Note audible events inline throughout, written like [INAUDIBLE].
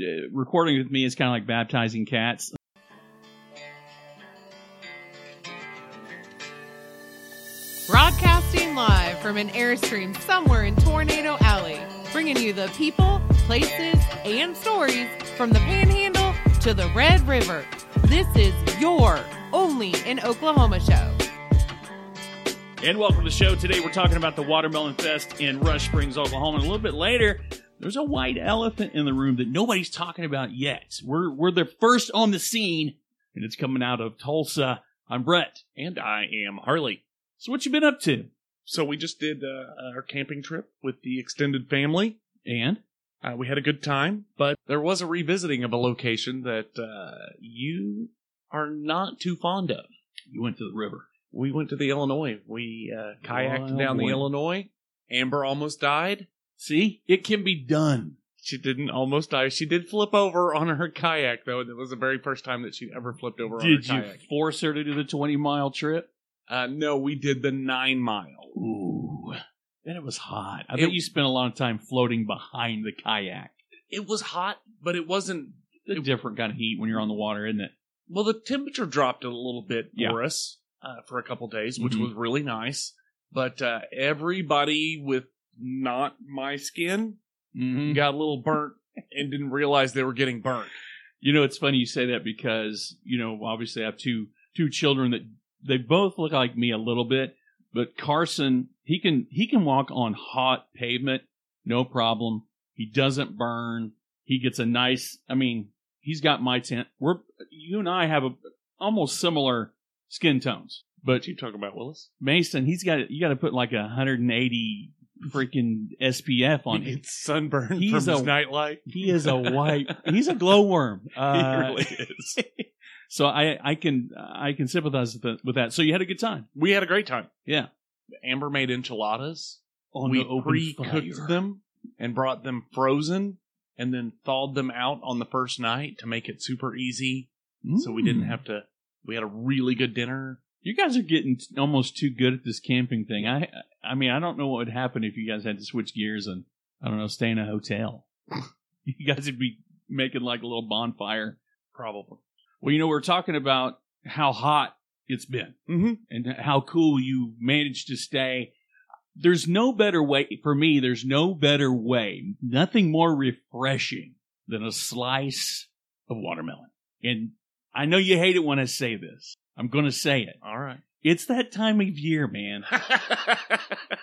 uh, recording with me is kind of like baptizing cats. Broadcasting live from an Airstream somewhere in Tornado Alley, bringing you the people, places, and stories from the Panhandle to the Red River. This is your only in Oklahoma show. And welcome to the show. Today we're talking about the Watermelon Fest in Rush Springs, Oklahoma. And a little bit later, there's a white elephant in the room that nobody's talking about yet. We're we're the first on the scene, and it's coming out of Tulsa. I'm Brett. And I am Harley. So what you been up to? So we just did uh, our camping trip with the extended family. And Uh, we had a good time, but there was a revisiting of a location that uh, you are not too fond of. you went to the river. We went to the Illinois. We uh, kayaked Oh, down the. Illinois. Amber almost died. See, it can be done. She didn't almost die. She did flip over on her kayak, though. It was the very first time that she ever flipped over Did on you her kayak. Did you force her to do the 20 mile trip? Uh, no, we did the nine mile. Ooh, and it was hot. I It- bet you spent a lot of time floating behind the kayak. It was hot, but it wasn't. It's a different kind of heat when you're on the water, isn't it? Well, the temperature dropped a little bit Yeah. for us uh, for a couple days, which Mhm. was really nice. But uh, everybody with not my skin Mm-hmm. got a little burnt and didn't realize they were getting burnt. You know, it's funny you say that because you know, obviously, I have two two children that they both look like me a little bit, but Carson he can he can walk on hot pavement, no problem. He doesn't burn. He gets a nice. I mean, he's got my tent. We're you and I have a almost similar skin tones, but you talk about, Willis? Mason, he's got you got to put like a 180 freaking SPF on him. gets sunburned He's from his a- nightlight. He is a [LAUGHS] white. He's a glowworm. Uh, he really is. [LAUGHS] so I I can I can sympathize with, the, with that. So you had a good time. We had a great time. Yeah. Amber made enchiladas. On we the pre-cooked fire. them and brought them frozen, and then thawed them out on the first night to make it super easy. So we didn't Mm. have to. We had a really good dinner. You guys are getting almost too good at this camping thing. I I mean I don't know what would happen if you guys had to switch gears and I don't know stay in a hotel. [LAUGHS] you guys would be making like a little bonfire. Probably. Well, you know we're talking about how hot it's been. Mm-hmm. and how cool you managed to stay. There's no better way for me. There's no better way, nothing more refreshing than a slice of watermelon. And I know you hate it when I say this. I'm going to say it. All right. It's that time of year, man. [LAUGHS]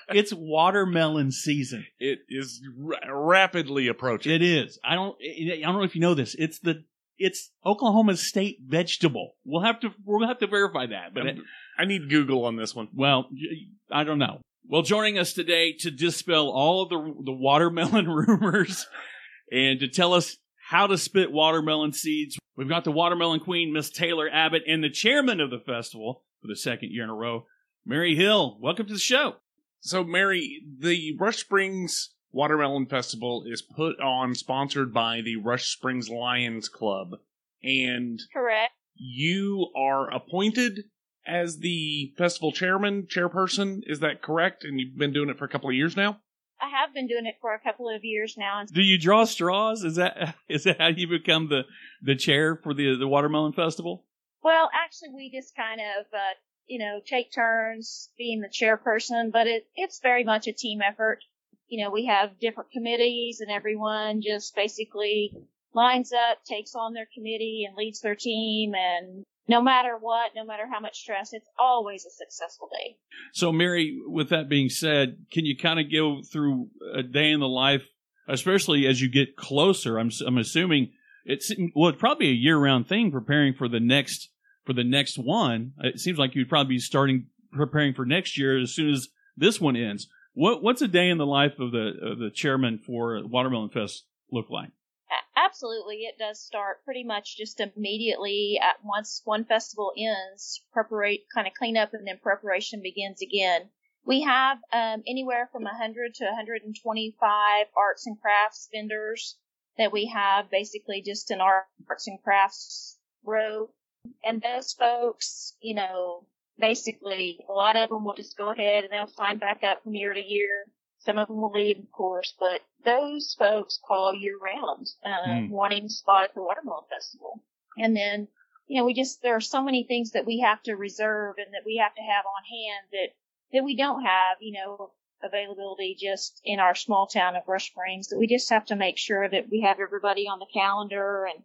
It's watermelon season. it is ra- rapidly approaching. It is. I don't. I don't know if you know this. It's the. It's Oklahoma's state vegetable. We'll have to. We'll have to verify that. But it, I need Google on this one. Well, I don't know. Well, joining us today to dispel all of the the watermelon [LAUGHS] rumors and to tell us how to spit watermelon seeds, we've got the watermelon queen, Miss Taylor Abbott, and the chairman of the festival for the second year in a row, Mary Hill. Welcome to the show. So, Mary, the Rush Springs Watermelon Festival is put on, sponsored by the Rush Springs Lions Club, and Correct. you are appointed as the festival chairman, chairperson. Is that correct? And you've been doing it for a couple of years now. I have been doing it for a couple of years now. Do you draw straws? Is that [LAUGHS] is that how you become the the chair for the the watermelon festival? well, actually, we just kind of, uh, you know, take turns being the chairperson, but it, it's very much a team effort. You know, we have different committees and everyone just basically lines up, takes on their committee and leads their team. And no matter what, no matter how much stress, it's always a successful day. So, Mary, with that being said, can you kind of go through a day in the life, especially as you get closer? I'm I'm assuming it's well, it's probably a year round thing preparing for the next for the next one. It seems like you'd probably be starting preparing for next year as soon as this one ends. What what's a day in the life of the of the chairman for Watermelon Fest look like? Absolutely, it does start pretty much just immediately at once one festival ends. Preparate, kind of clean up, and then preparation begins again. We have um, anywhere from 100 to 125 arts and crafts vendors that we have basically just in our arts and crafts row. And those folks, you know, basically a lot of them will just go ahead and they'll sign back up from year to year. Some of them will leave, of course, but those folks call year round, uh, Mm. wanting to spot at the Watermelon Festival. And then, you know, we just, there are so many things that we have to reserve and that we have to have on hand that, that we don't have, you know, availability just in our small town of Rush Springs that we just have to make sure that we have everybody on the calendar and,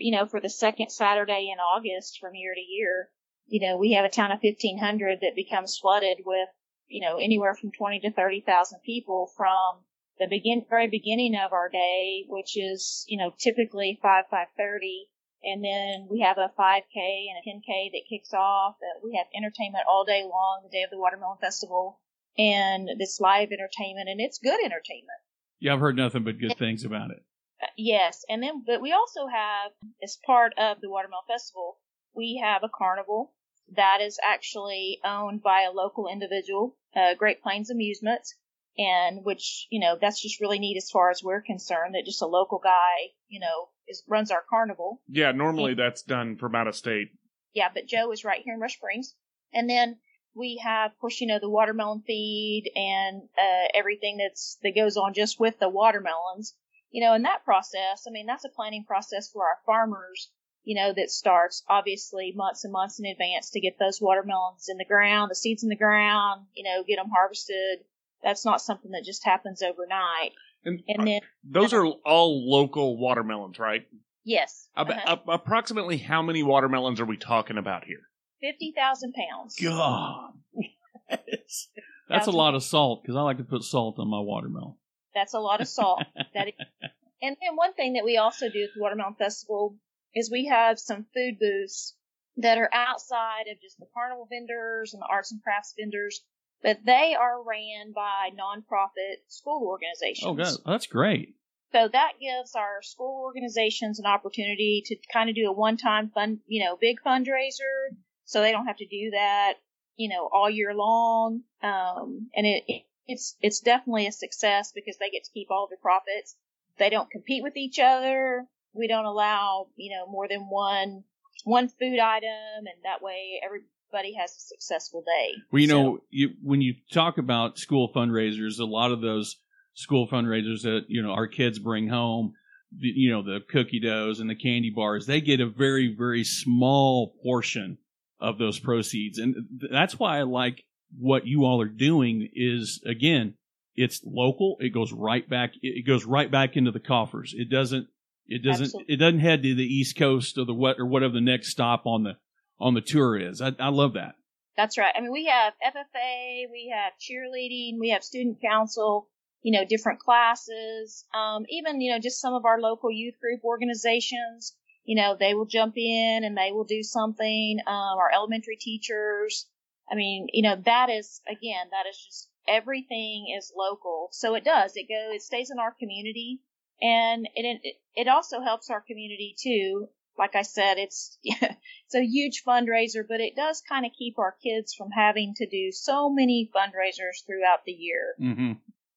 you know, for the second Saturday in August from year to year, you know, we have a town of 1500 that becomes flooded with, you know, anywhere from 20 to 30,000 people from the begin, very beginning of our day, which is, you know, typically 5, 530. And then we have a 5K and a 10K that kicks off. We have entertainment all day long, the day of the Watermelon Festival and this live entertainment and it's good entertainment. Yeah, I've heard nothing but good things about it. Uh, yes, and then but we also have as part of the Watermelon Festival, we have a carnival that is actually owned by a local individual, uh, Great Plains Amusements, and which you know that's just really neat as far as we're concerned. That just a local guy, you know, is runs our carnival. Yeah, normally that's done from out of state. Yeah, but Joe is right here in Rush Springs, and then we have, of course, you know, the watermelon feed and uh, everything that's that goes on just with the watermelons. You know, in that process, I mean, that's a planning process for our farmers. You know, that starts obviously months and months in advance to get those watermelons in the ground, the seeds in the ground. You know, get them harvested. That's not something that just happens overnight. And, And then, those are all local watermelons, right? yes, uh-huh, approximately how many watermelons are we talking about here? fifty thousand pounds. God, [LAUGHS] that's, that's a lot of salt because I like to put salt on my watermelon. That's a lot of salt. that is, [LAUGHS] and then one thing that we also do at the Watermelon Festival is we have some food booths that are outside of just the carnival vendors and the arts and crafts vendors, but they are ran by nonprofit school organizations. Oh, God, that's great. So that gives our school organizations an opportunity to kind of do a one-time fund, you know, big fundraiser, so they don't have to do that, you know, all year long. Um, and it, it it's it's definitely a success because they get to keep all their profits. They don't compete with each other. We don't allow, you know, more than one one food item, and that way everybody has a successful day. Well, you So- know, you when you talk about school fundraisers, a lot of those school fundraisers that you know our kids bring home, the, you know, the cookie doughs and the candy bars, they get a very very small portion of those proceeds, and that's why I like what you all are doing. Is again, it's local. It goes right back. It goes right back into the coffers. It doesn't. It doesn't. Absolutely. It doesn't head to the east coast or the what or whatever the next stop on the on the tour is. I, I love that. That's right. I mean, we have FFA, we have cheerleading, we have student council, you know, different classes, um, even, you know, just some of our local youth group organizations, you know, they will jump in and they will do something, um, our elementary teachers. I mean, you know, that is, again, that is just, everything is local. So it does, it go, it stays in our community and it, it, it also helps our community too. Like I said, it's, [LAUGHS] it's a huge fundraiser, but it does kind of keep our kids from having to do so many fundraisers throughout the year. Mm-hmm.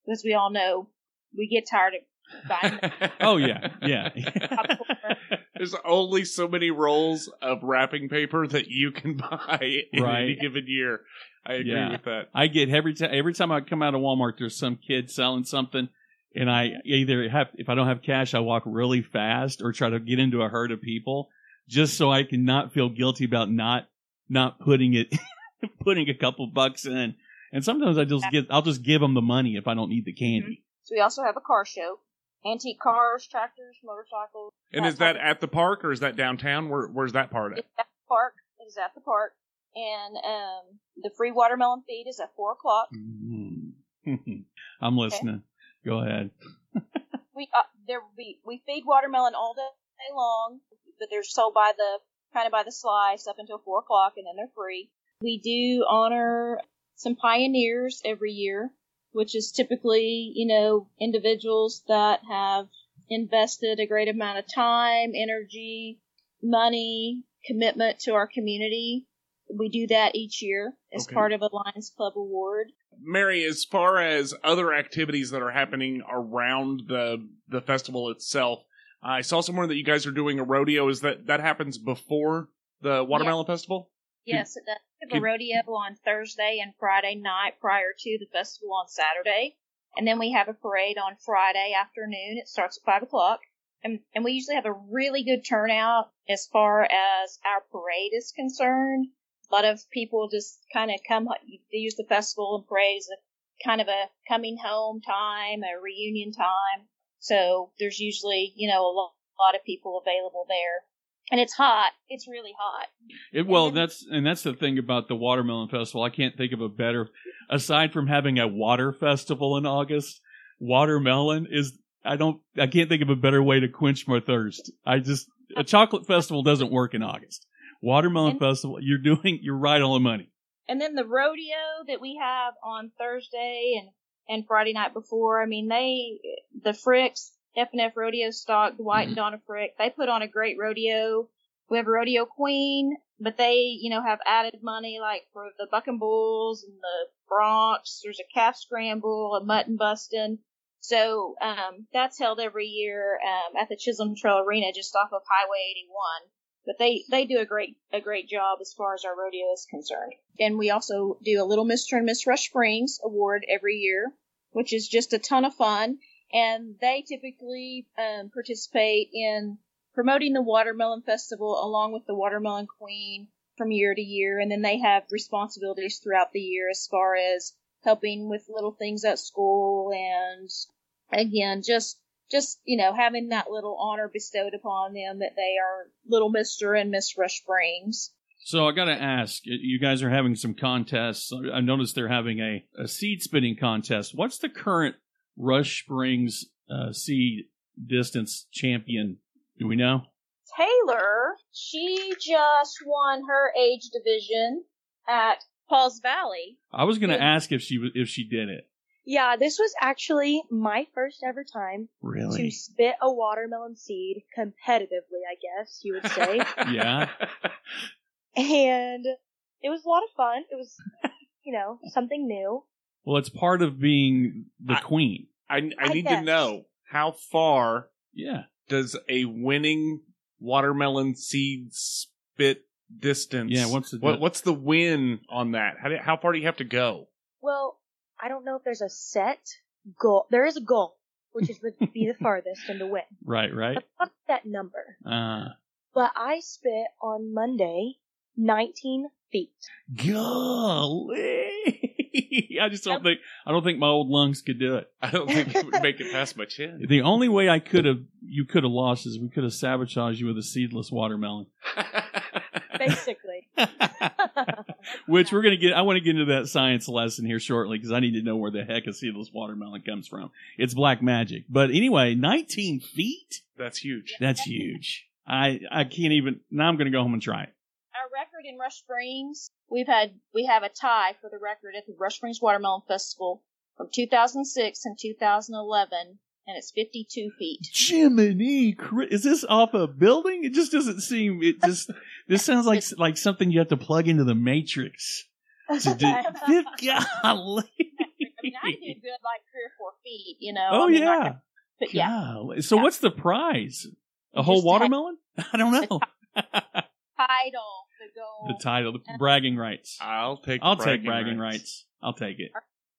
Because we all know we get tired of buying [LAUGHS] Oh yeah, yeah. [LAUGHS] There's only so many rolls of wrapping paper that you can buy in Right. any given year. I agree Yeah. with that. I get every time every time I come out of Walmart, there's some kid selling something, and I either have if I don't have cash, I walk really fast or try to get into a herd of people just so I can not feel guilty about not not putting it [LAUGHS] putting a couple bucks in. And sometimes I just get I'll just give them the money if I don't need the candy. So we also have a car show. Antique cars, tractors, motorcycles. And is that at the park or is that downtown? Where, where's that part at? It's at the park. It is at the park. And um, the free watermelon feed is at 4 o'clock. Mm-hmm. [LAUGHS] I'm listening. Go ahead. [LAUGHS] We uh, there we we feed watermelon all day long, but they're sold by the kind of by the slice up until four o'clock, and then they're free. We do honor some pioneers every year, which is typically you know individuals that have invested a great amount of time, energy, money, commitment to our community. We do that each year as Okay. part of a Lions Club award. Mary, as far as other activities that are happening around the the festival itself, I saw somewhere that you guys are doing a rodeo. Is that that happens before the Watermelon Festival? Yes, it does. We have a rodeo on Thursday and Friday night prior to the festival on Saturday. And then we have a parade on Friday afternoon. It starts at five o'clock. And, and we usually have a really good turnout as far as our parade is concerned. A lot of people just kind of come, they use the festival and parade as a kind of a coming home time, a reunion time. So there's usually, you know, a lot, a lot of people available there and it's hot. It's really hot. It, well, that's and that's the thing about the watermelon festival. I can't think of a better, aside from having a water festival in August. Watermelon is I don't I can't think of a better way to quench my thirst. I just a chocolate festival doesn't work in August. Watermelon and, festival, you're doing you're right on the money. And then the rodeo that we have on Thursday and and Friday night before. I mean, they the Fricks F&F Rodeo Stock, Dwight and mm-hmm. Donna Frick. They put on a great rodeo. We have a rodeo queen, but they, you know, have added money like for the bucking bulls and the broncs. There's a calf scramble, a mutton busting. So um, that's held every year um, at the Chisholm Trail Arena, just off of Highway 81. But they they do a great a great job as far as our rodeo is concerned. And we also do a Little Mister and Miss Rush Springs award every year, which is just a ton of fun and they typically um, participate in promoting the Watermelon Festival along with the Watermelon Queen from year to year, and then they have responsibilities throughout the year as far as helping with little things at school and again just just you know having that little honor bestowed upon them that they are little mister and miss rush springs so i gotta ask you guys are having some contests i noticed they're having a, a seed spinning contest what's the current Rush Springs uh, seed distance champion? Do we know? Taylor, she just won her age division at Pauls Valley. I was going to ask if she if she did it. Yeah, this was actually my first ever time really? to spit a watermelon seed competitively, I guess you would say. [LAUGHS] yeah. And it was a lot of fun. It was, you know, something new. Well, it's part of being the I, queen. I, I, I need guess. to know how far yeah. does a winning watermelon seed spit distance? Yeah, what's the what, what's the win on that? How, do, how far do you have to go? Well, I don't know if there's a set goal. There is a goal, which is to [LAUGHS] be the farthest and to win. Right, right. But that number. Uh. But I spit on Monday 19 feet. Golly. [LAUGHS] I just don't think I don't think my old lungs could do it. I don't think it would make it past my chin. [LAUGHS] The only way I could have you could have lost is we could have sabotaged you with a seedless watermelon. Basically. [LAUGHS] Which we're gonna get. I want to get into that science lesson here shortly because I need to know where the heck a seedless watermelon comes from. It's black magic. But anyway, 19 feet. That's huge. That's huge. I I can't even. Now I'm gonna go home and try it Our record in Rush Springs, we've had we have a tie for the record at the Rush Springs Watermelon Festival from 2006 and 2011, and it's 52 feet. Jiminy, is this off a building? It just doesn't seem. It just this sounds like like something you have to plug into the Matrix. To do, [LAUGHS] golly. I mean, I do good like three or four feet, you know. Oh I mean, yeah. Like, but yeah. So yeah. what's the prize? A whole watermelon? [LAUGHS] I don't know. [LAUGHS] Title the goal, the title, the bragging rights. I'll take. I'll bragging take bragging rights. rights. I'll take it.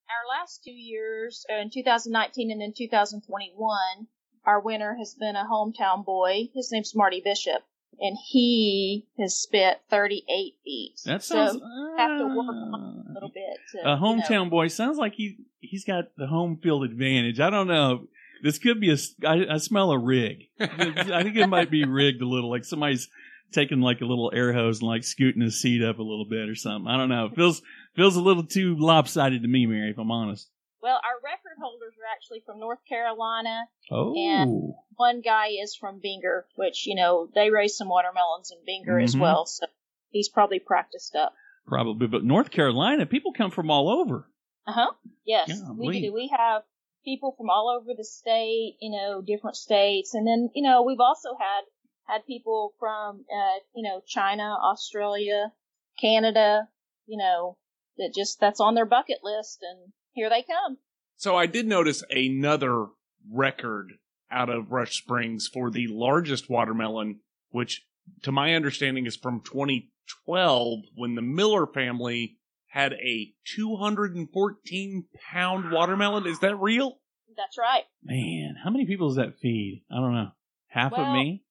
Our, our last two years, uh, in 2019 and in 2021, our winner has been a hometown boy. His name's Marty Bishop, and he has spit 38 feet. That sounds. So have to work on a little bit. To, a hometown you know. boy sounds like he he's got the home field advantage. I don't know. This could be a. I, I smell a rig. [LAUGHS] I think it might be rigged a little, like somebody's taking like a little air hose and like scooting his seat up a little bit or something. I don't know. It feels feels a little too lopsided to me, Mary, if I'm honest. Well, our record holders are actually from North Carolina. Oh. And one guy is from Binger, which, you know, they raise some watermelons in Binger mm-hmm. as well. So he's probably practiced up. Probably. But North Carolina, people come from all over. Uh huh. Yes. we do. We have people from all over the state, you know, different states. And then, you know, we've also had had people from, uh, you know, China, Australia, Canada, you know, that just, that's on their bucket list and here they come. So I did notice another record out of Rush Springs for the largest watermelon, which to my understanding is from 2012 when the Miller family had a 214 pound watermelon. Is that real? That's right. Man, how many people does that feed? I don't know. Half of me?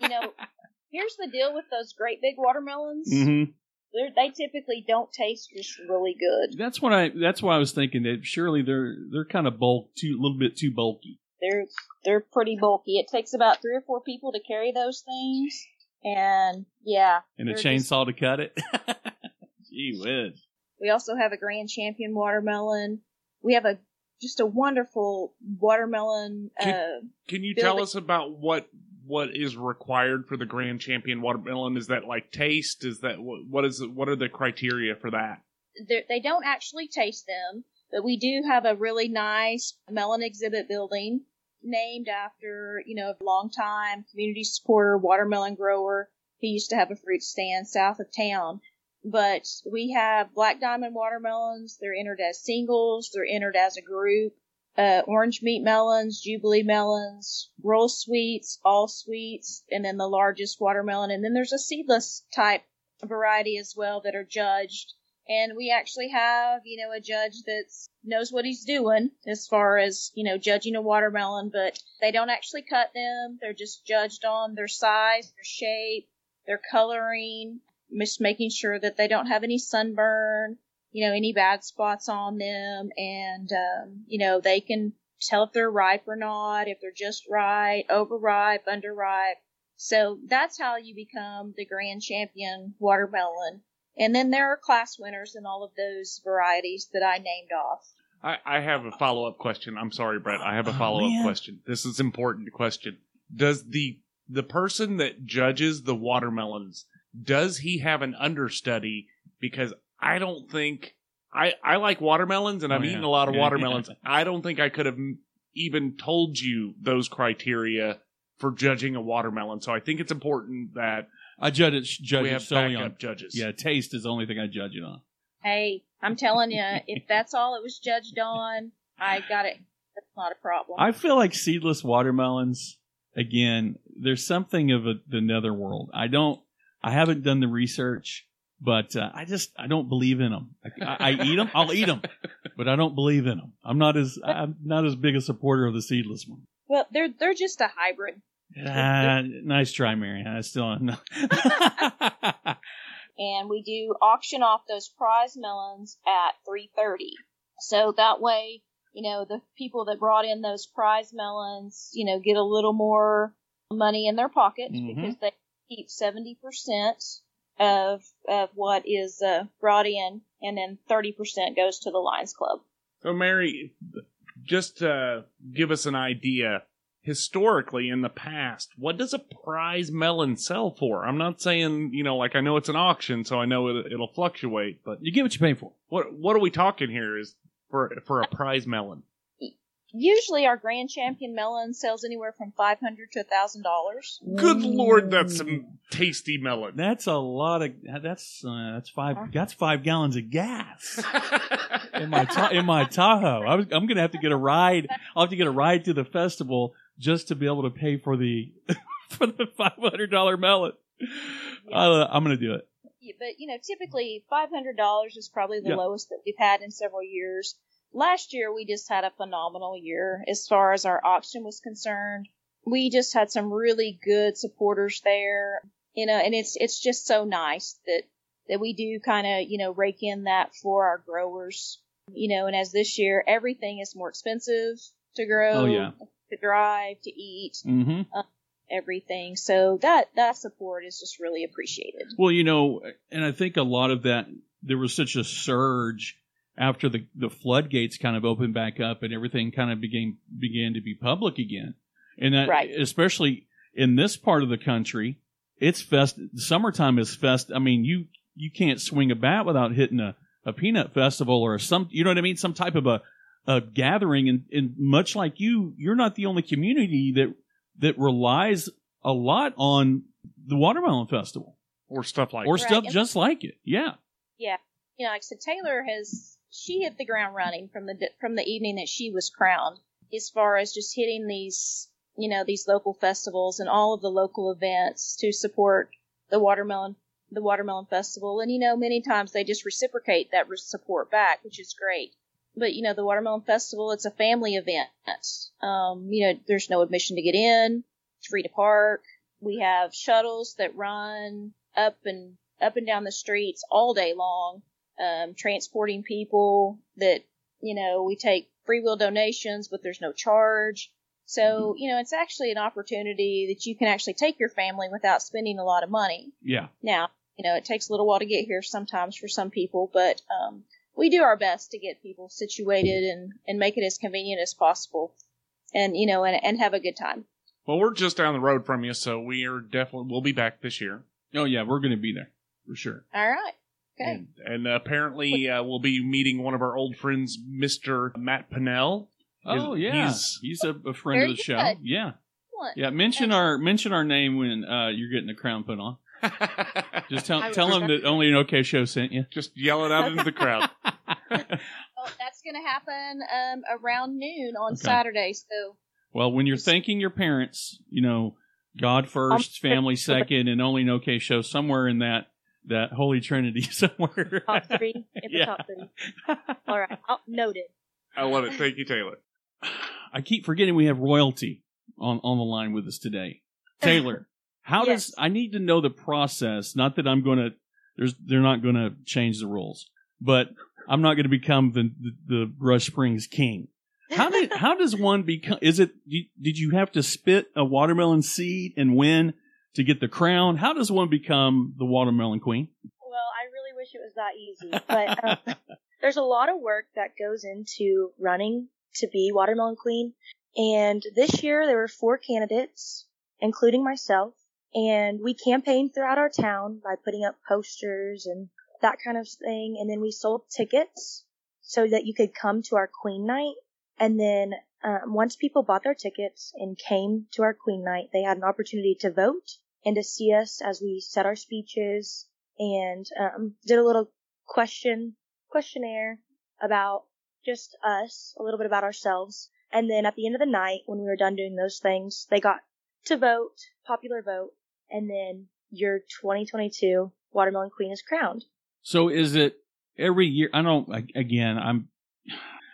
You know, here's the deal with those great big watermelons. [LAUGHS] Mm-hmm. They're, they typically don't taste just really good. That's what I. That's why I was thinking that surely they're they're kind of bulk, too, a little bit too bulky. They're they're pretty bulky. It takes about three or four people to carry those things, and yeah. And a they're just- chainsaw to cut it. [LAUGHS] Gee whiz. We also have a Grand Champion watermelon. We have a just a wonderful watermelon. Can- Uh, Can you tell us about what what is required for the Grand Champion watermelon? Is that like taste? Is that what, is what are the criteria for that? they're- they don't actually taste them, but we do have a really nice melon exhibit building named after, you know, a longtime community supporter, watermelon grower. He used to have a fruit stand south of town. But we have black diamond watermelons. They're entered as singles. They're entered as a group. Uh, orange meat melons, jubilee melons, roll sweets, all sweets, and then the largest watermelon. And then there's a seedless type variety as well that are judged. And we actually have you know a judge that knows what he's doing as far as you know judging a watermelon but they don't actually cut them. They're just judged on their size their shape their coloring just making sure that they don't have any sunburn you know any bad spots on them and um, you know they can tell if they're ripe or not if they're just right overripe underripe so that's how you become the grand champion watermelon and then there are class winners in all of those varieties that I named off. I, I have a follow up question. I'm sorry, Brett. I have a Oh, follow up man. question. This is important question. Does the the person that judges the watermelons does he have an understudy? Because I don't think I I like watermelons and Oh, I've yeah. eaten a lot of Yeah, watermelons. [LAUGHS] I don't think I could have even told you those criteria for judging a watermelon. So I think it's important that I judge it, judge we have solely backup on. judges. Yeah, taste is the only thing I judge it on. Hey, I'm telling you, if [LAUGHS] that's all it was judged on, I got it. That's not a problem. I feel like seedless watermelons. Again, there's something of a, the netherworld. I don't. I haven't done the research, but uh, I just I don't believe in them. I, I, I eat them. I'll eat them, but I don't believe in them. I'm not as I'm not as big a supporter of the seedless one. well, they're they're just a hybrid, Ah, nice try, Mary. I still no. [LAUGHS] and we do auction off those prize melons at 3:30. So that way, you know, the people that brought in those prize melons, you know, get a little more money in their pocket Mhm. because they keep 70% of of what is uh, brought in, and then 30% goes to the Lions Club. So, Mary, just to give us an idea, historically in the past, what does a prize melon sell for? I'm not saying, you know, like I know it's an auction, so I know it, it'll fluctuate, but you get what you pay for. what what are we talking here? Is for for a prize melon? Usually, our Grand Champion melon sells anywhere from 500 to thousand dollars. Good lord, that's some tasty melon. That's a lot of. That's uh, that's five. That's five gallons of gas [LAUGHS] in my ta- in my Tahoe. I was, I'm gonna have to get a ride. I'll have to get a ride to the festival just to be able to pay for the [LAUGHS] for the five hundred dollar melon. Uh, I'm gonna do it. Yeah, but you know, typically five hundred dollars is probably the Yeah. lowest that we've had in several years. Last year we just had a phenomenal year as far as our auction was concerned. We just had some really good supporters there, you know, and it's it's just so nice that that we do kind of you know rake in that for our growers, you know. And as this year everything is more expensive to grow, Oh, yeah. to drive, to eat, hmm everything. So that that support is just really appreciated. Well, you know, and I think a lot of that there was such a surge after the the floodgates kind of opened back up and everything kind of began began to be public again, and that Right. especially in this part of the country, it's fest. Summertime is fest. I mean, you you can't swing a bat without hitting a a peanut festival or some you know what I mean, some type of a a gathering, and, and much like you, you're not the only community that that relies a lot on the watermelon festival or stuff like that. or that. stuff Right. just like it. Yeah. Yeah, you know, like I said, Taylor has she hit the ground running from the from the evening that she was crowned, as far as just hitting these you know these local festivals and all of the local events to support the watermelon the Watermelon Festival. And, you know, many times they just reciprocate that support back, which is great. But, you know, the Watermelon Festival, it's a family event. Um, you know, there's no admission to get in. It's free to park. We have shuttles that run up and up and down the streets all day long, um, transporting people that, you know, we take free will donations, but there's no charge. So, you know, it's actually an opportunity that you can actually take your family without spending a lot of money. Yeah. Now, you know, it takes a little while to get here sometimes for some people, but um, we do our best to get people situated and, and make it as convenient as possible and, you know, and, and have a good time. Well, we're just down the road from you, so we are definitely we'll be back this year. Oh yeah, we're going to be there for sure. All right. Okay. And, and apparently, uh, we'll be meeting one of our old friends, Mister Matt Pinnell. Oh He's- yeah, he's- he's, a, a friend Very of the show. good. Yeah, Excellent. yeah. Mention our mention our name when uh, you're getting the crown put on. [LAUGHS] Just tell I tell him that only an OK show sent you. just yell it out into the crowd. [LAUGHS] Well, that's going to happen um, around noon on Okay. Saturday. So, well, when you're thanking your parents, you know, God first, family [LAUGHS] second, and only an OK show somewhere in that that holy trinity [LAUGHS] somewhere. Top three. In the Yeah. top three. All right. Oh, noted. I love it. Thank you, Taylor. [SIGHS] I keep forgetting we have royalty on on the line with us today. Taylor, [LAUGHS] how Yes. does I need to know the process? Not that I'm going to there's they're not going to change the rules, but I'm not going to become the, the the Rush Springs king. How did [LAUGHS] how does one become? Is it did did you have to spit a watermelon seed and win to get the crown? How does one become the watermelon queen? Well, I really wish it was that easy, but um, [LAUGHS] there's a lot of work that goes into running to be watermelon queen. And this year there were four candidates, including myself, and we campaigned throughout our town by putting up posters and that kind of thing. And then we sold tickets so that you could come to our queen night. And then um, once people bought their tickets and came to our queen night, they had an opportunity to vote and to see us as we said our speeches and um, did a little question questionnaire about just us, a little bit about ourselves. And then at the end of the night, when we were done doing those things, they got to vote, popular vote, and then your 2022 Watermelon Queen is crowned. So is it every year? I don't. Again, I'm.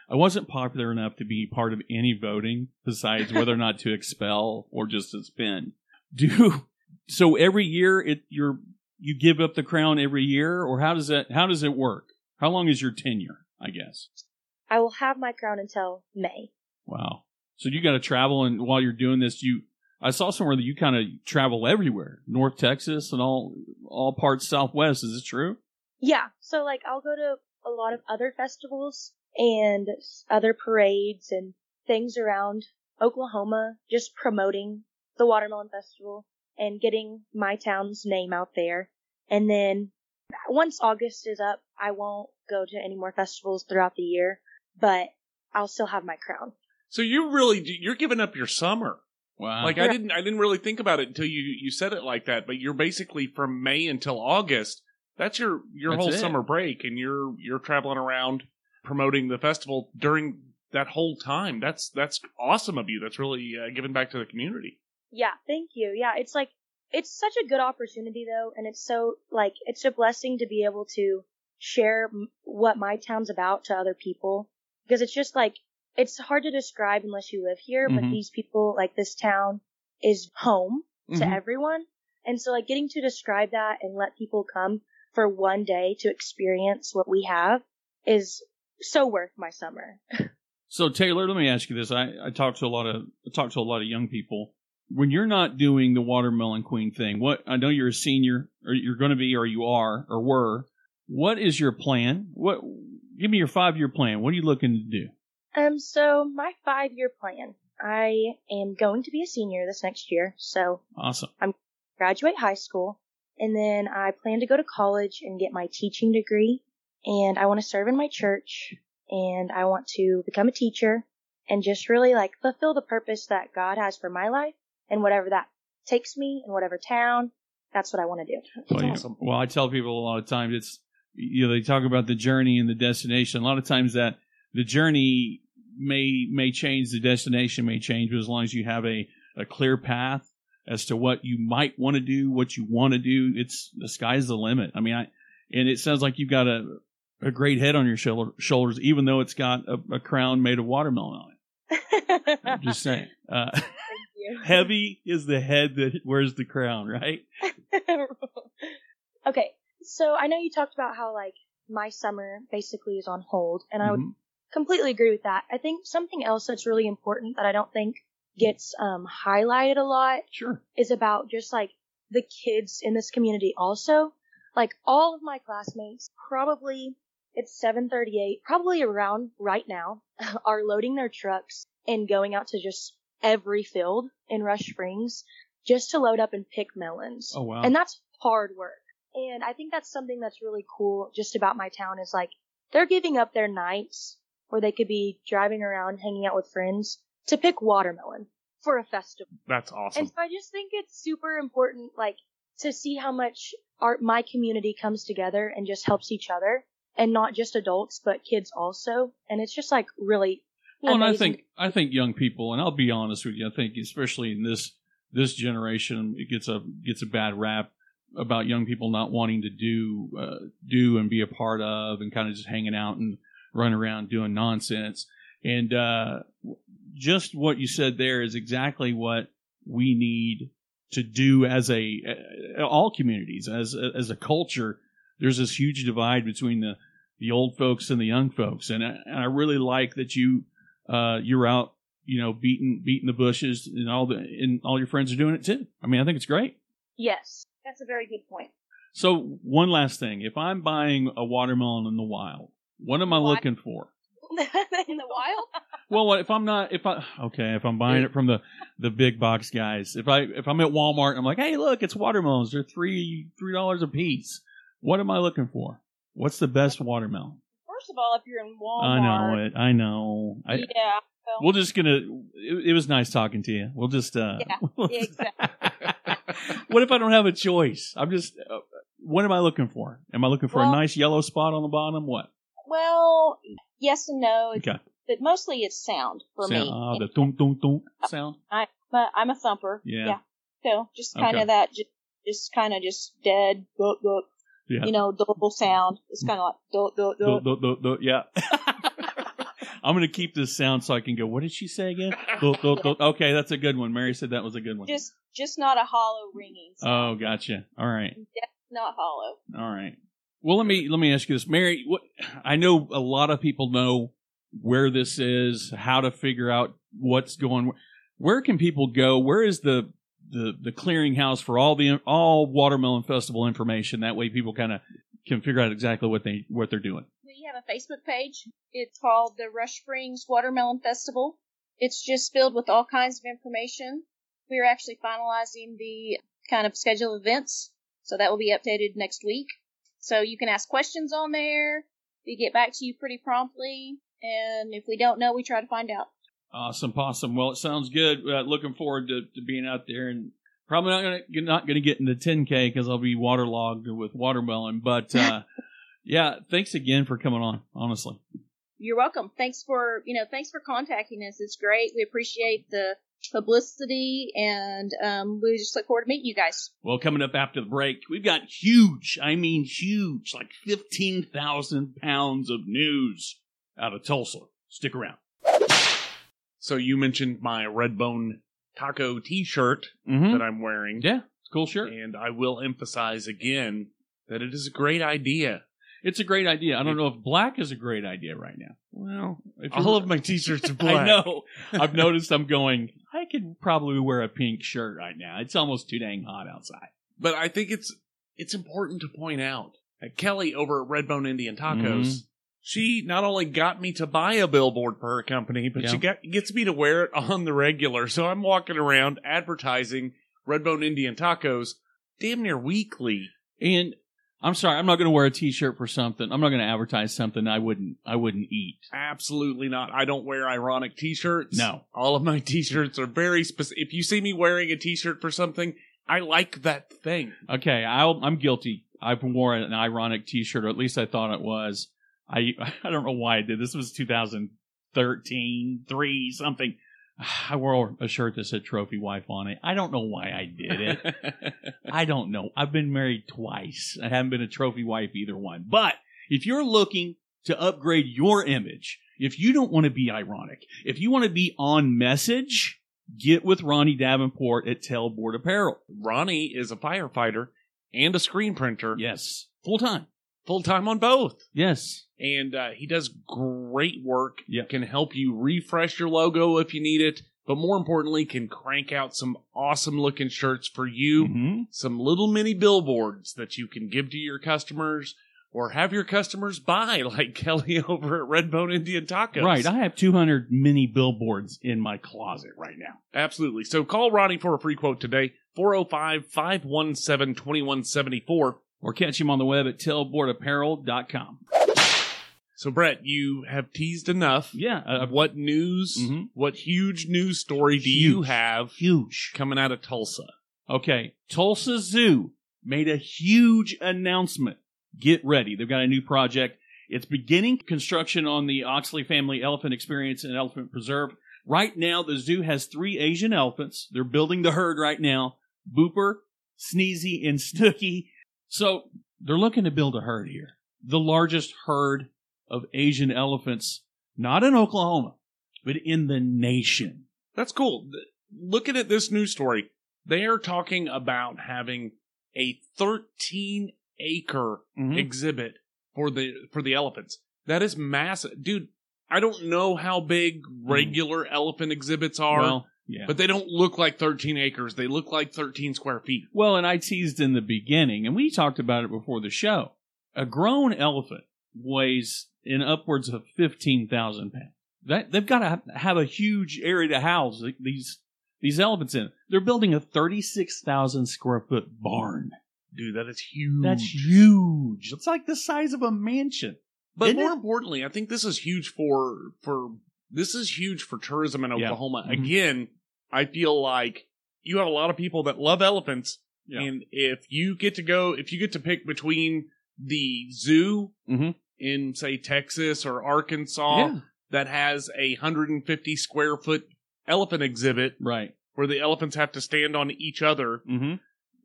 I wasn't popular enough to be part of any voting besides whether or not to expel or just suspend. Do so every year. It you're you give up the crown every year, or how does that? How does it work? How long is your tenure? I guess. I will have my crown until May. Wow. So you got to travel, and while you're doing this, you. I saw somewhere that you kind of travel everywhere, North Texas and all all parts Southwest. Is it true? Yeah, so like I'll go to a lot of other festivals and other parades and things around Oklahoma, just promoting the Watermelon Festival and getting my town's name out there. And then once August is up, I won't go to any more festivals throughout the year, but I'll still have my crown. So you really you're giving up your summer. Wow. Like I didn't I didn't really think about it until you you said it like that. But you're basically from May until August. That's your your That's whole it. summer break, and you're you're traveling around promoting the festival during that whole time. That's that's awesome of you. That's really uh, giving back to the community. Yeah, thank you. Yeah, it's like it's such a good opportunity though, and it's so like it's a blessing to be able to share m- what my town's about to other people because it's just like it's hard to describe unless you live here, but Mhm. these people like this town is home to Mhm. everyone. And so like getting to describe that and let people come for one day to experience what we have is so worth my summer. [LAUGHS] So Taylor, let me ask you this. I, I talk to a lot of I talk to a lot of young people. When you're not doing the watermelon queen thing, what I know you're a senior or you're going to be or you are or were. What is your plan? What give me your five year plan. What are you looking to do? Um, so my five year plan. I am going to be a senior this next year, so Awesome. I'm graduate high school, and then I plan to go to college and get my teaching degree. And I want to serve in my church, and I want to become a teacher, and just really like fulfill the purpose that God has for my life, and whatever that takes me in whatever town. That's what I want to do. Well, you- awesome. well, I tell people a lot of times it's you know they talk about the journey and the destination. A lot of times that the journey may may change, the destination may change, but as long as you have a a clear path as to what you might want to do, what you want to do. It's the sky's the limit. I mean, I and it sounds like you've got a a great head on your shoulder, shoulders, even though it's got a, a crown made of watermelon on it. I'm just saying. [LAUGHS] Uh, Thank you. [LAUGHS] heavy is the head that wears the crown, right? [LAUGHS] okay, so I know you talked about how like my summer basically is on hold, and I would Mhm. completely agree with that. I think something else that's really important that I don't think gets um, highlighted a lot Sure. is about just like the kids in this community also. Like all of my classmates, probably it's 7:38, probably around right now, [LAUGHS] are loading their trucks and going out to just every field in Rush Springs just to load up and pick melons. Oh wow. And that's hard work. And I think that's something that's really cool just about my town is like they're giving up their nights where they could be driving around hanging out with friends to pick watermelon for a festival. That's awesome. And so I just think it's super important, like, to see how much our, my community comes together and just helps each other. And not just adults, but kids also. And it's just like really, Well, and I think I think young people, and I'll be honest with you, I think especially in this this generation, it gets a gets a bad rap about young people not wanting to do uh, do and be a part of, and kind of just hanging out and running around doing nonsense. And uh, just what you said there is exactly what we need to do as a uh, all communities as a, as a culture. There's this huge divide between the the old folks and the young folks, and I, and I really like that you uh, you're out, you know, beating beating the bushes, and all the and all your friends are doing it too. I mean, I think it's great. yes. That's a very good point. So one last thing, if I'm buying a watermelon in the wild, what am I Wild? looking for? [LAUGHS] In the wild? [LAUGHS] Well, if I'm not? If I okay, if I'm buying it from the the big box guys, if I if I'm at Walmart, and I'm like, hey, look, it's watermelons. They're three three dollars a piece. What am I looking for? What's the best watermelon? First of all, if you're in Walmart, I know it. I know. I, yeah, well, We're just gonna. It, it was nice talking to you. We'll just. uh Yeah, [LAUGHS] exactly. What if I don't have a choice? I'm just. Uh, what am I looking for? Am I looking for Well- a nice yellow spot on the bottom? What? well, yes and no, Okay. but mostly it's sound for Sound- me. Ah, the thunk thunk thunk sound. But I'm a thumper. Yeah. So just kind of Okay. that, just, just kind of just dead, book, book, Yeah. you know, double sound. It's kind of like, do, do, do. Duh, duh, duh, yeah. [LAUGHS] I'm gonna keep this sound so I can go. What did she say again? Duh, duh, duh. Okay, that's a good one. Mary said that was a good one. just, just not a hollow ringing Oh, gotcha. All right. That's not hollow. All right. Well, let me let me ask you this, Mary. What I know a lot of people know where this is, how to figure out what's going. Where can people go? Where is the the the clearinghouse for all the all watermelon festival information? That way, people kind of can figure out exactly what they what they're doing. We have a Facebook page. It's called the Rush Springs Watermelon Festival. It's just filled with all kinds of information. We are actually finalizing the kind of schedule of events, so that will be updated next week. So you can ask questions on there. We get back to you pretty promptly, and if we don't know, we try to find out. Awesome, possum. Well, it sounds good. Uh, looking forward to, to being out there, and probably not gonna not gonna get into 10k because I'll be waterlogged with watermelon. But uh, [LAUGHS] yeah, thanks again for coming on. Honestly. You're welcome. Thanks for you know thanks for contacting us. It's great. We appreciate the publicity, and um, we just look forward to meeting you guys. Well, coming up after the break, we've got huge, I mean huge, like 15,000 pounds of news out of Tulsa. Stick around. So you mentioned my Redbone taco T-shirt Mm-hmm. that I'm wearing, Yeah, it's a cool shirt. and I will emphasize again that it is a great idea. It's a great idea. I don't know if black is a great idea right now. Well, if All of my T-shirts are black. [LAUGHS] I know. I've noticed I'm [LAUGHS] going, I could probably wear a pink shirt right now. It's almost too dang hot outside. but I think it's it's important to point out that Kelly over at Redbone Indian Tacos, Mhm. She not only got me to buy a billboard for her company, but Yeah. she got, gets me to wear it on the regular. So I'm walking around advertising Redbone Indian Tacos damn near weekly. And I'm sorry, I'm not going to wear a t-shirt for something. I'm not going to advertise something I wouldn't, I wouldn't eat. Absolutely not. I don't wear ironic T-shirts. No. all of my [LAUGHS] T-shirts are very specific. If you see me wearing a T-shirt for something, I like that thing. Okay, I'll, I'm guilty. I've worn an ironic T-shirt, or at least I thought it was. I [LAUGHS] I don't know why I did. This was 2013, three something. [SIGHS] I wore a shirt that said trophy wife on it. I don't know why I did it. [LAUGHS] I don't know. I've been married twice. I haven't been a trophy wife either one. But if you're looking to upgrade your image, if you don't want to be ironic, if you want to be on message, get with Ronnie Davenport at Tailboard Apparel. Ronnie is a firefighter and a screen printer, Yes. Full time. Full time on both. Yes. And uh, he does great work. Yep. Can help you refresh your logo if you need it, but more importantly, can crank out some awesome looking shirts for you. hmm Some little mini billboards that you can give to your customers or have your customers buy, [LAUGHS] like Kelly over at Redbone Indian Tacos. Right. I have 200 mini billboards in my closet right now. Absolutely. So call Ronnie for a free quote today 405 517 2174. Or catch him on the web at tailboardapparel.com. So, Brett, you have teased enough. Yeah. Uh, Of what news, Mhm. what huge news story do you have huge. coming out of Tulsa? Okay, Tulsa Zoo made a huge announcement. Get ready. They've got a new project. It's beginning construction on the Oxley Family Elephant Experience and Elephant Preserve. Right now, the zoo has three Asian elephants. They're building the herd right now. Booper, Sneezy, and Snooky. So they're looking to build a herd here. The largest herd of Asian elephants, not in Oklahoma, but in the nation. That's cool. Looking at this news story, they are talking about having a 13 acre Mhm. exhibit for the for the elephants. That is massive, dude. I don't know how big regular elephant exhibits are, Well, yeah. but they don't look like 13 acres. They look like 13 square feet. Well, and I teased in the beginning, and we talked about it before the show. A grown elephant weighs in upwards of fifteen thousand pounds. That they've got to have a huge area to house these these elephants in. They're building a thirty-six thousand square foot barn. Dude, that is huge. That's huge. It's like the size of a mansion. But Isn't more it? importantly, I think this is huge for for this is huge for tourism in Yeah. Oklahoma. Mhm. Again, I feel like you have a lot of people that love elephants, Yeah. and if you get to go, if you get to pick between the zoo Mhm. in say Texas or Arkansas Yeah. that has a 150 square foot elephant exhibit Right. where the elephants have to stand on each other, Mm-hmm.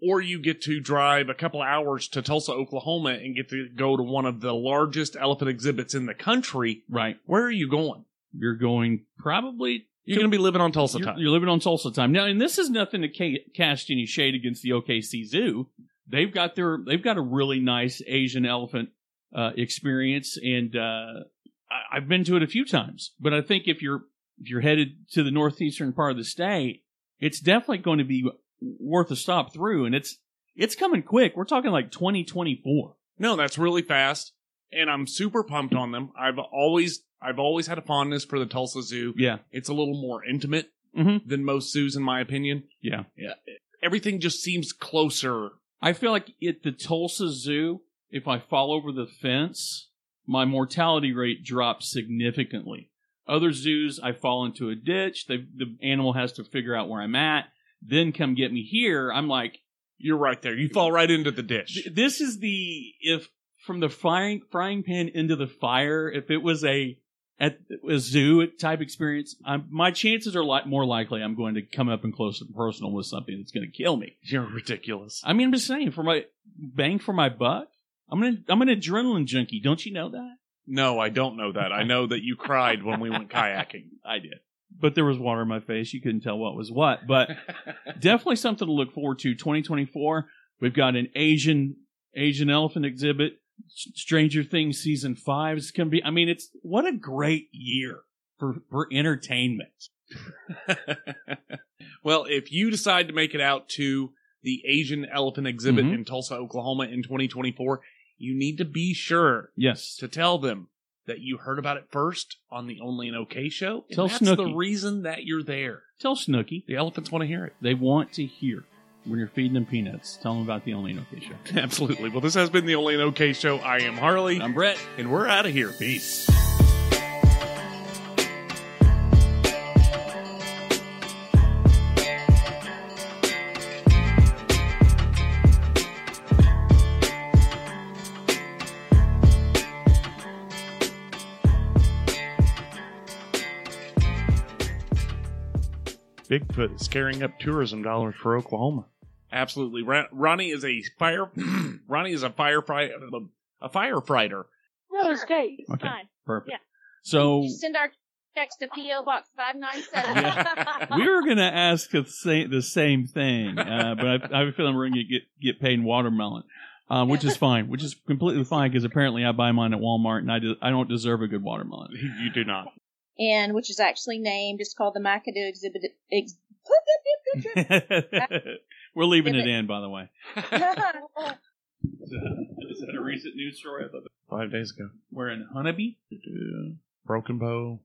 or you get to drive a couple hours to Tulsa, Oklahoma, and get to go to one of the largest elephant exhibits in the country. Right. Where are you going? You're going probably You're going to be living on Tulsa you're, time. you're living on Tulsa time now, and this is nothing to ca- cast any shade against the OKC Zoo. They've got their they've got a really nice Asian elephant uh, experience, and uh, I, I've been to it a few times. But I think if you're if you're headed to the northeastern part of the state, it's definitely going to be worth a stop through, and it's it's coming quick. We're talking like 2024. no, that's really fast, and I'm super pumped on them. I've always I've always had a fondness for the Tulsa Zoo. Yeah, It's a little more intimate Mhm. than most zoos, in my opinion. yeah. Yeah. Everything just seems closer. I feel like at the Tulsa Zoo, if I fall over the fence, my mortality rate drops significantly. Other zoos, I fall into a ditch. They, the animal has to figure out where I'm at, then come get me here. I'm like, You're right there. You fall right into the ditch. th- this is the if from the frying frying pan into the fire. If it was a at a zoo type experience, I'm, my chances are like more likely I'm going to come up and close and personal with something that's going to kill me. You're ridiculous. I mean, I'm just saying, for my bang for my buck, I'm an I'm an adrenaline junkie. Don't you know that? No, I don't know that. I know that you cried when we went kayaking. [LAUGHS] I did, but there was water in my face. You couldn't tell what was what. But [LAUGHS] definitely something to look forward to. 2024. We've got an Asian Asian elephant exhibit. Stranger Things season five is going to be. I mean, it's what a great year for for entertainment. [LAUGHS] well, if you decide to make it out to the Asian elephant exhibit Mhm. in Tulsa, Oklahoma in 2024, you need to be sure Yes. to tell them that you heard about it first on the Only an OK show. Tell that's the reason that you're there. Tell Snooky. The elephants want to hear it. They want to hear when you're feeding them peanuts. Tell them about the Only No Show. [LAUGHS] Absolutely. Well, this has been the Only an OK show. I am Harley, I'm Brett. and we're out of here. Peace. Bigfoot scaring up tourism dollars for Oklahoma. Absolutely. Ron- Ronnie is a fire. [CLEARS THROAT] Ronnie is a firefighter. A firefighter. No, it's great. It's Okay. fine. Perfect. Yeah. So Send our checks to PO Box five nine seven. [LAUGHS] we were going to ask the same, the same thing, uh, but I, I have a feeling we're going to get get paid in watermelon, uh, which is fine, which is completely fine because apparently I buy mine at Walmart and I do, I don't deserve a good watermelon. You do not. And which is actually named. It's called the McAdoo exhibit. Ex- [LAUGHS] we're leaving it in, by the way. [LAUGHS] Is that a recent news story? I Five days ago. we're in Honobia. Broken bow.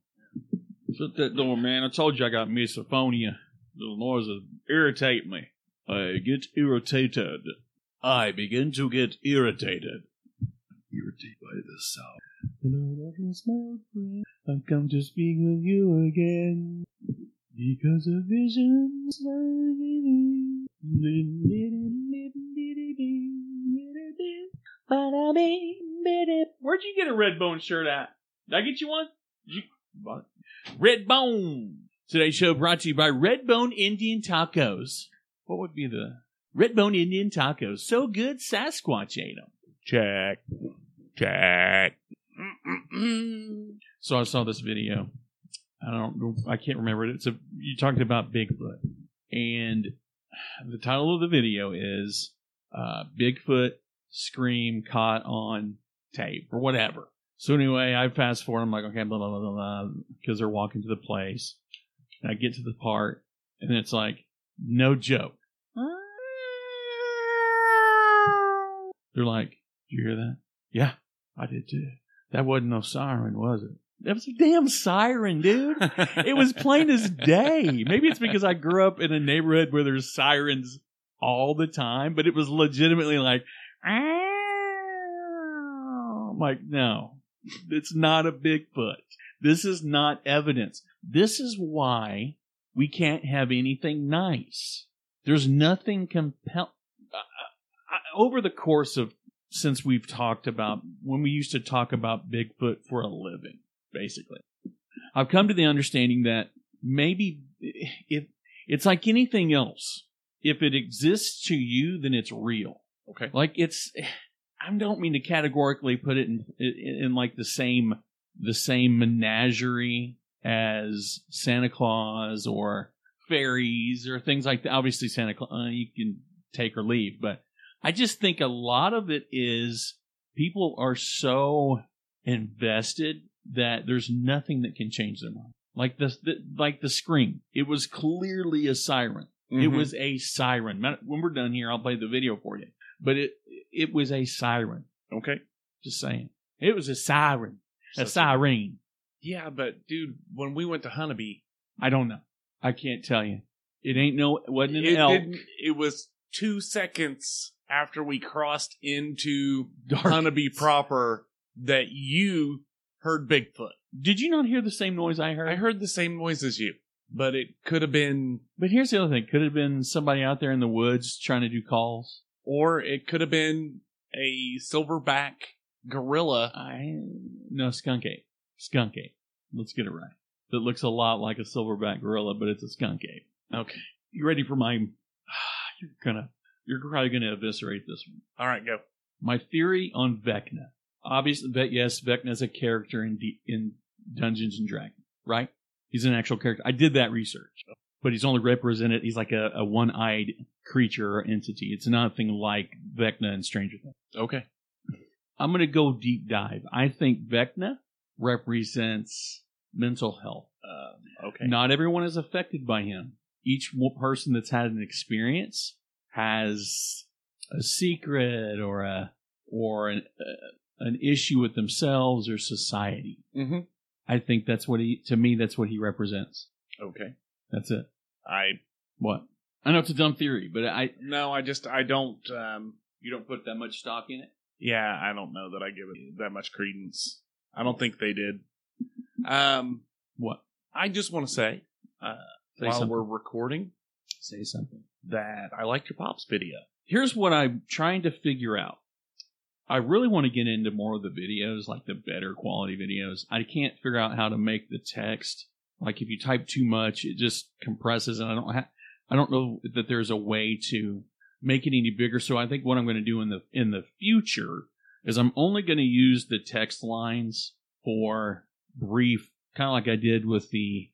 Shut that door, man. I told you I got misophonia. The noises irritate me. I get irritated. I begin to get irritated. Irritated by the sound. Hello, darkness, my old friend. I've come to speak with you again. Because of visions. Where'd you get a red bone shirt at? Did I get you one? Did you bought it? Redbone. Today's show brought to you by Redbone Indian Tacos. What would be the Redbone Indian Tacos? So good, Sasquatch ate them. Check. Check. So I saw this video. I don't know. I can't remember it. It's a you talked about Bigfoot, and the title of the video is uh, "Bigfoot Scream Caught on Tape" or whatever. So anyway, I fast forward. I'm like, okay, blah blah blah blah, blah because they're walking to the place, and I get to the part, and it's like, no joke. They're like, did you hear that? Yeah, I did too. That wasn't no siren, was it? That was a damn siren, dude. It was plain as day. Maybe it's because I grew up in a neighborhood where there's sirens all the time, but it was legitimately like, "Ow." I'm like, no, it's not a Bigfoot. This is not evidence. This is why we can't have anything nice. There's nothing compel. Over the course of since we've talked about when we used to talk about Bigfoot for a living, basically. I've come to the understanding that maybe if it's like anything else, if it exists to you, then it's real. Okay. Like it's, I don't mean to categorically put it in, in, in like the same, the same menagerie as Santa Claus or fairies or things like that. Obviously, Santa Claus, uh, you can take or leave, but I just think a lot of it is people are so invested that there's nothing that can change their mind. Like the, the like the scream, it was clearly a siren. It Mhm. was a siren. When we're done here, I'll play the video for you. But it it was a siren. okay. Just saying, it was a siren, a siren. Yeah, but dude, when we went to Honobia, I don't know. I can't tell you. It ain't no. It wasn't an it elk. It was two seconds after we crossed into Dark. Honobia proper that you heard Bigfoot. Did you not hear the same noise I heard? I heard the same noise as you, but it could have been, But here's the other thing: could have been somebody out there in the woods trying to do calls. or it could have been a silverback gorilla. I no skunk ape. Skunk ape. Let's get it right. That looks a lot like a silverback gorilla, but it's a skunk ape. Okay. You ready for my? [SIGHS] You're gonna. You're probably gonna eviscerate this one. All right, go. My theory on Vecna. Obviously, but yes, Vecna is a character in D- in Dungeons and Dragons, right? He's an actual character. I did that research, but he's only represented. He's like a, a one-eyed creature or entity. It's nothing like Vecna and Stranger Things. Okay. I'm going to go deep dive. I think Vecna represents mental health. Uh, okay. Not everyone is affected by him. Each person that's had an experience has a secret or a or an, uh, an issue with themselves or society. Mm-hmm. I think that's what he to me that's what he represents. Okay. That's it. I What? I know it's a dumb theory, but I no, I just I don't. um you don't put that much stock in it. Yeah, I don't know that I give it that much credence. I don't think they did. Um, What? I just want to say, uh, Say while something. we're recording, Say something. That I liked your pops video. here's what I'm trying to figure out. I really want to get into more of the videos, like the better quality videos. I can't figure out how to make the text like if you type too much, it just compresses, and I don't ha- I don't know that there's a way to make it any bigger. So I think what I'm going to do in the in the future is I'm only going to use the text lines for brief, kind of like I did with the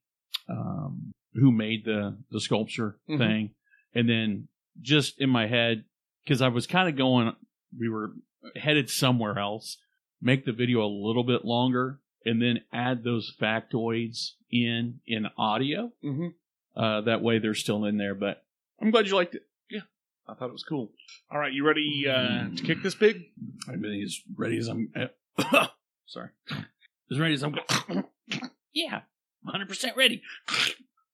um, who made the the sculpture Mhm. thing, and then just in my head because I was kind of going, we were headed somewhere else. Make the video a little bit longer, and then add those factoids in in audio. Mm-hmm. Uh, that way they're still in there. But I'm glad you liked it. Yeah, I thought it was cool. All right, you ready uh, to kick this big? I've been as ready as I'm. [COUGHS] sorry, as ready as I'm. [COUGHS] yeah, 100 percent ready.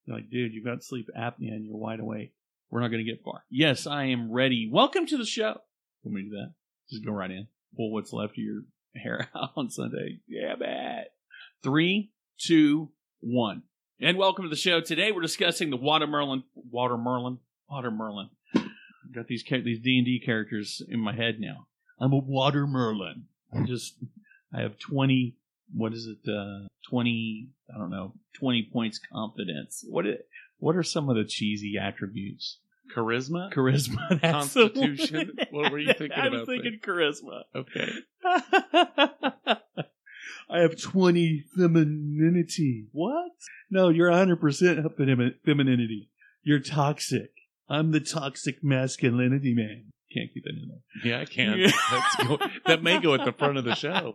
You're like, dude, you've got sleep apnea and you're wide awake. We're not going to get far. Yes, I am ready. Welcome to the show. Let me do that? Just go right in. Pull what's left of your [LAUGHS] hair out on Sunday. Yeah, bad. Three, two, one. And welcome to the show. Today we're discussing the Watermerlin, Watermerlin, Watermerlin. I've got these these D and D characters in my head now. I'm a Watermerlin. I just I have twenty. What is it? Uh, twenty. I don't know. Twenty points confidence. What? i- What are some of the cheesy attributes? Charisma. Charisma, [LAUGHS] Constitution? What were you thinking [LAUGHS] about? I was about thinking charisma. Okay. [LAUGHS] I have 20 femininity. What? No, you're 100% femi- femininity. You're toxic. I'm the toxic masculinity man. Can't keep that in there. Yeah, I can. That's go- that may go at the front of the show.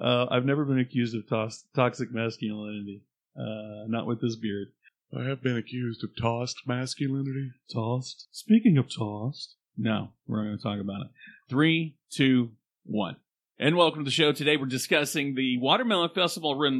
Uh, I've never been accused of tos- toxic masculinity. Uh, not with this beard. I have been accused of tossed masculinity. Tossed. Speaking of tossed, no, we're not going to talk about it. Three, two, one. And welcome to the show. Today we're discussing the Watermelon Festival in,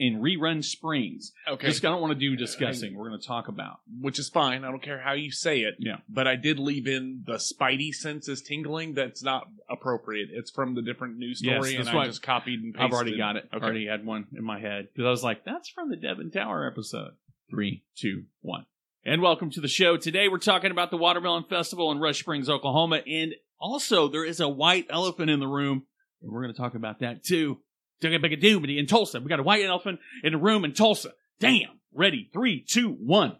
in Rerun Springs. Okay. Just I don't want to do discussing. We're going to talk about. Which is fine. I don't care how you say it. Yeah. But I did leave in the spidey senses tingling. That's not appropriate. It's from the different news story, Yes, that's and I why- just copied and pasted. I've already got it. I Okay. Already had one in my head because I was like, "That's from the Devon Tower episode." Three, two, one. And welcome to the show. Today we're talking about the Watermelon Festival in Rush Springs, Oklahoma, and also there is a white elephant in the room, and we're going to talk about that too. in Tulsa. We got a white elephant in the room in Tulsa. Damn. Ready? Three, two, one.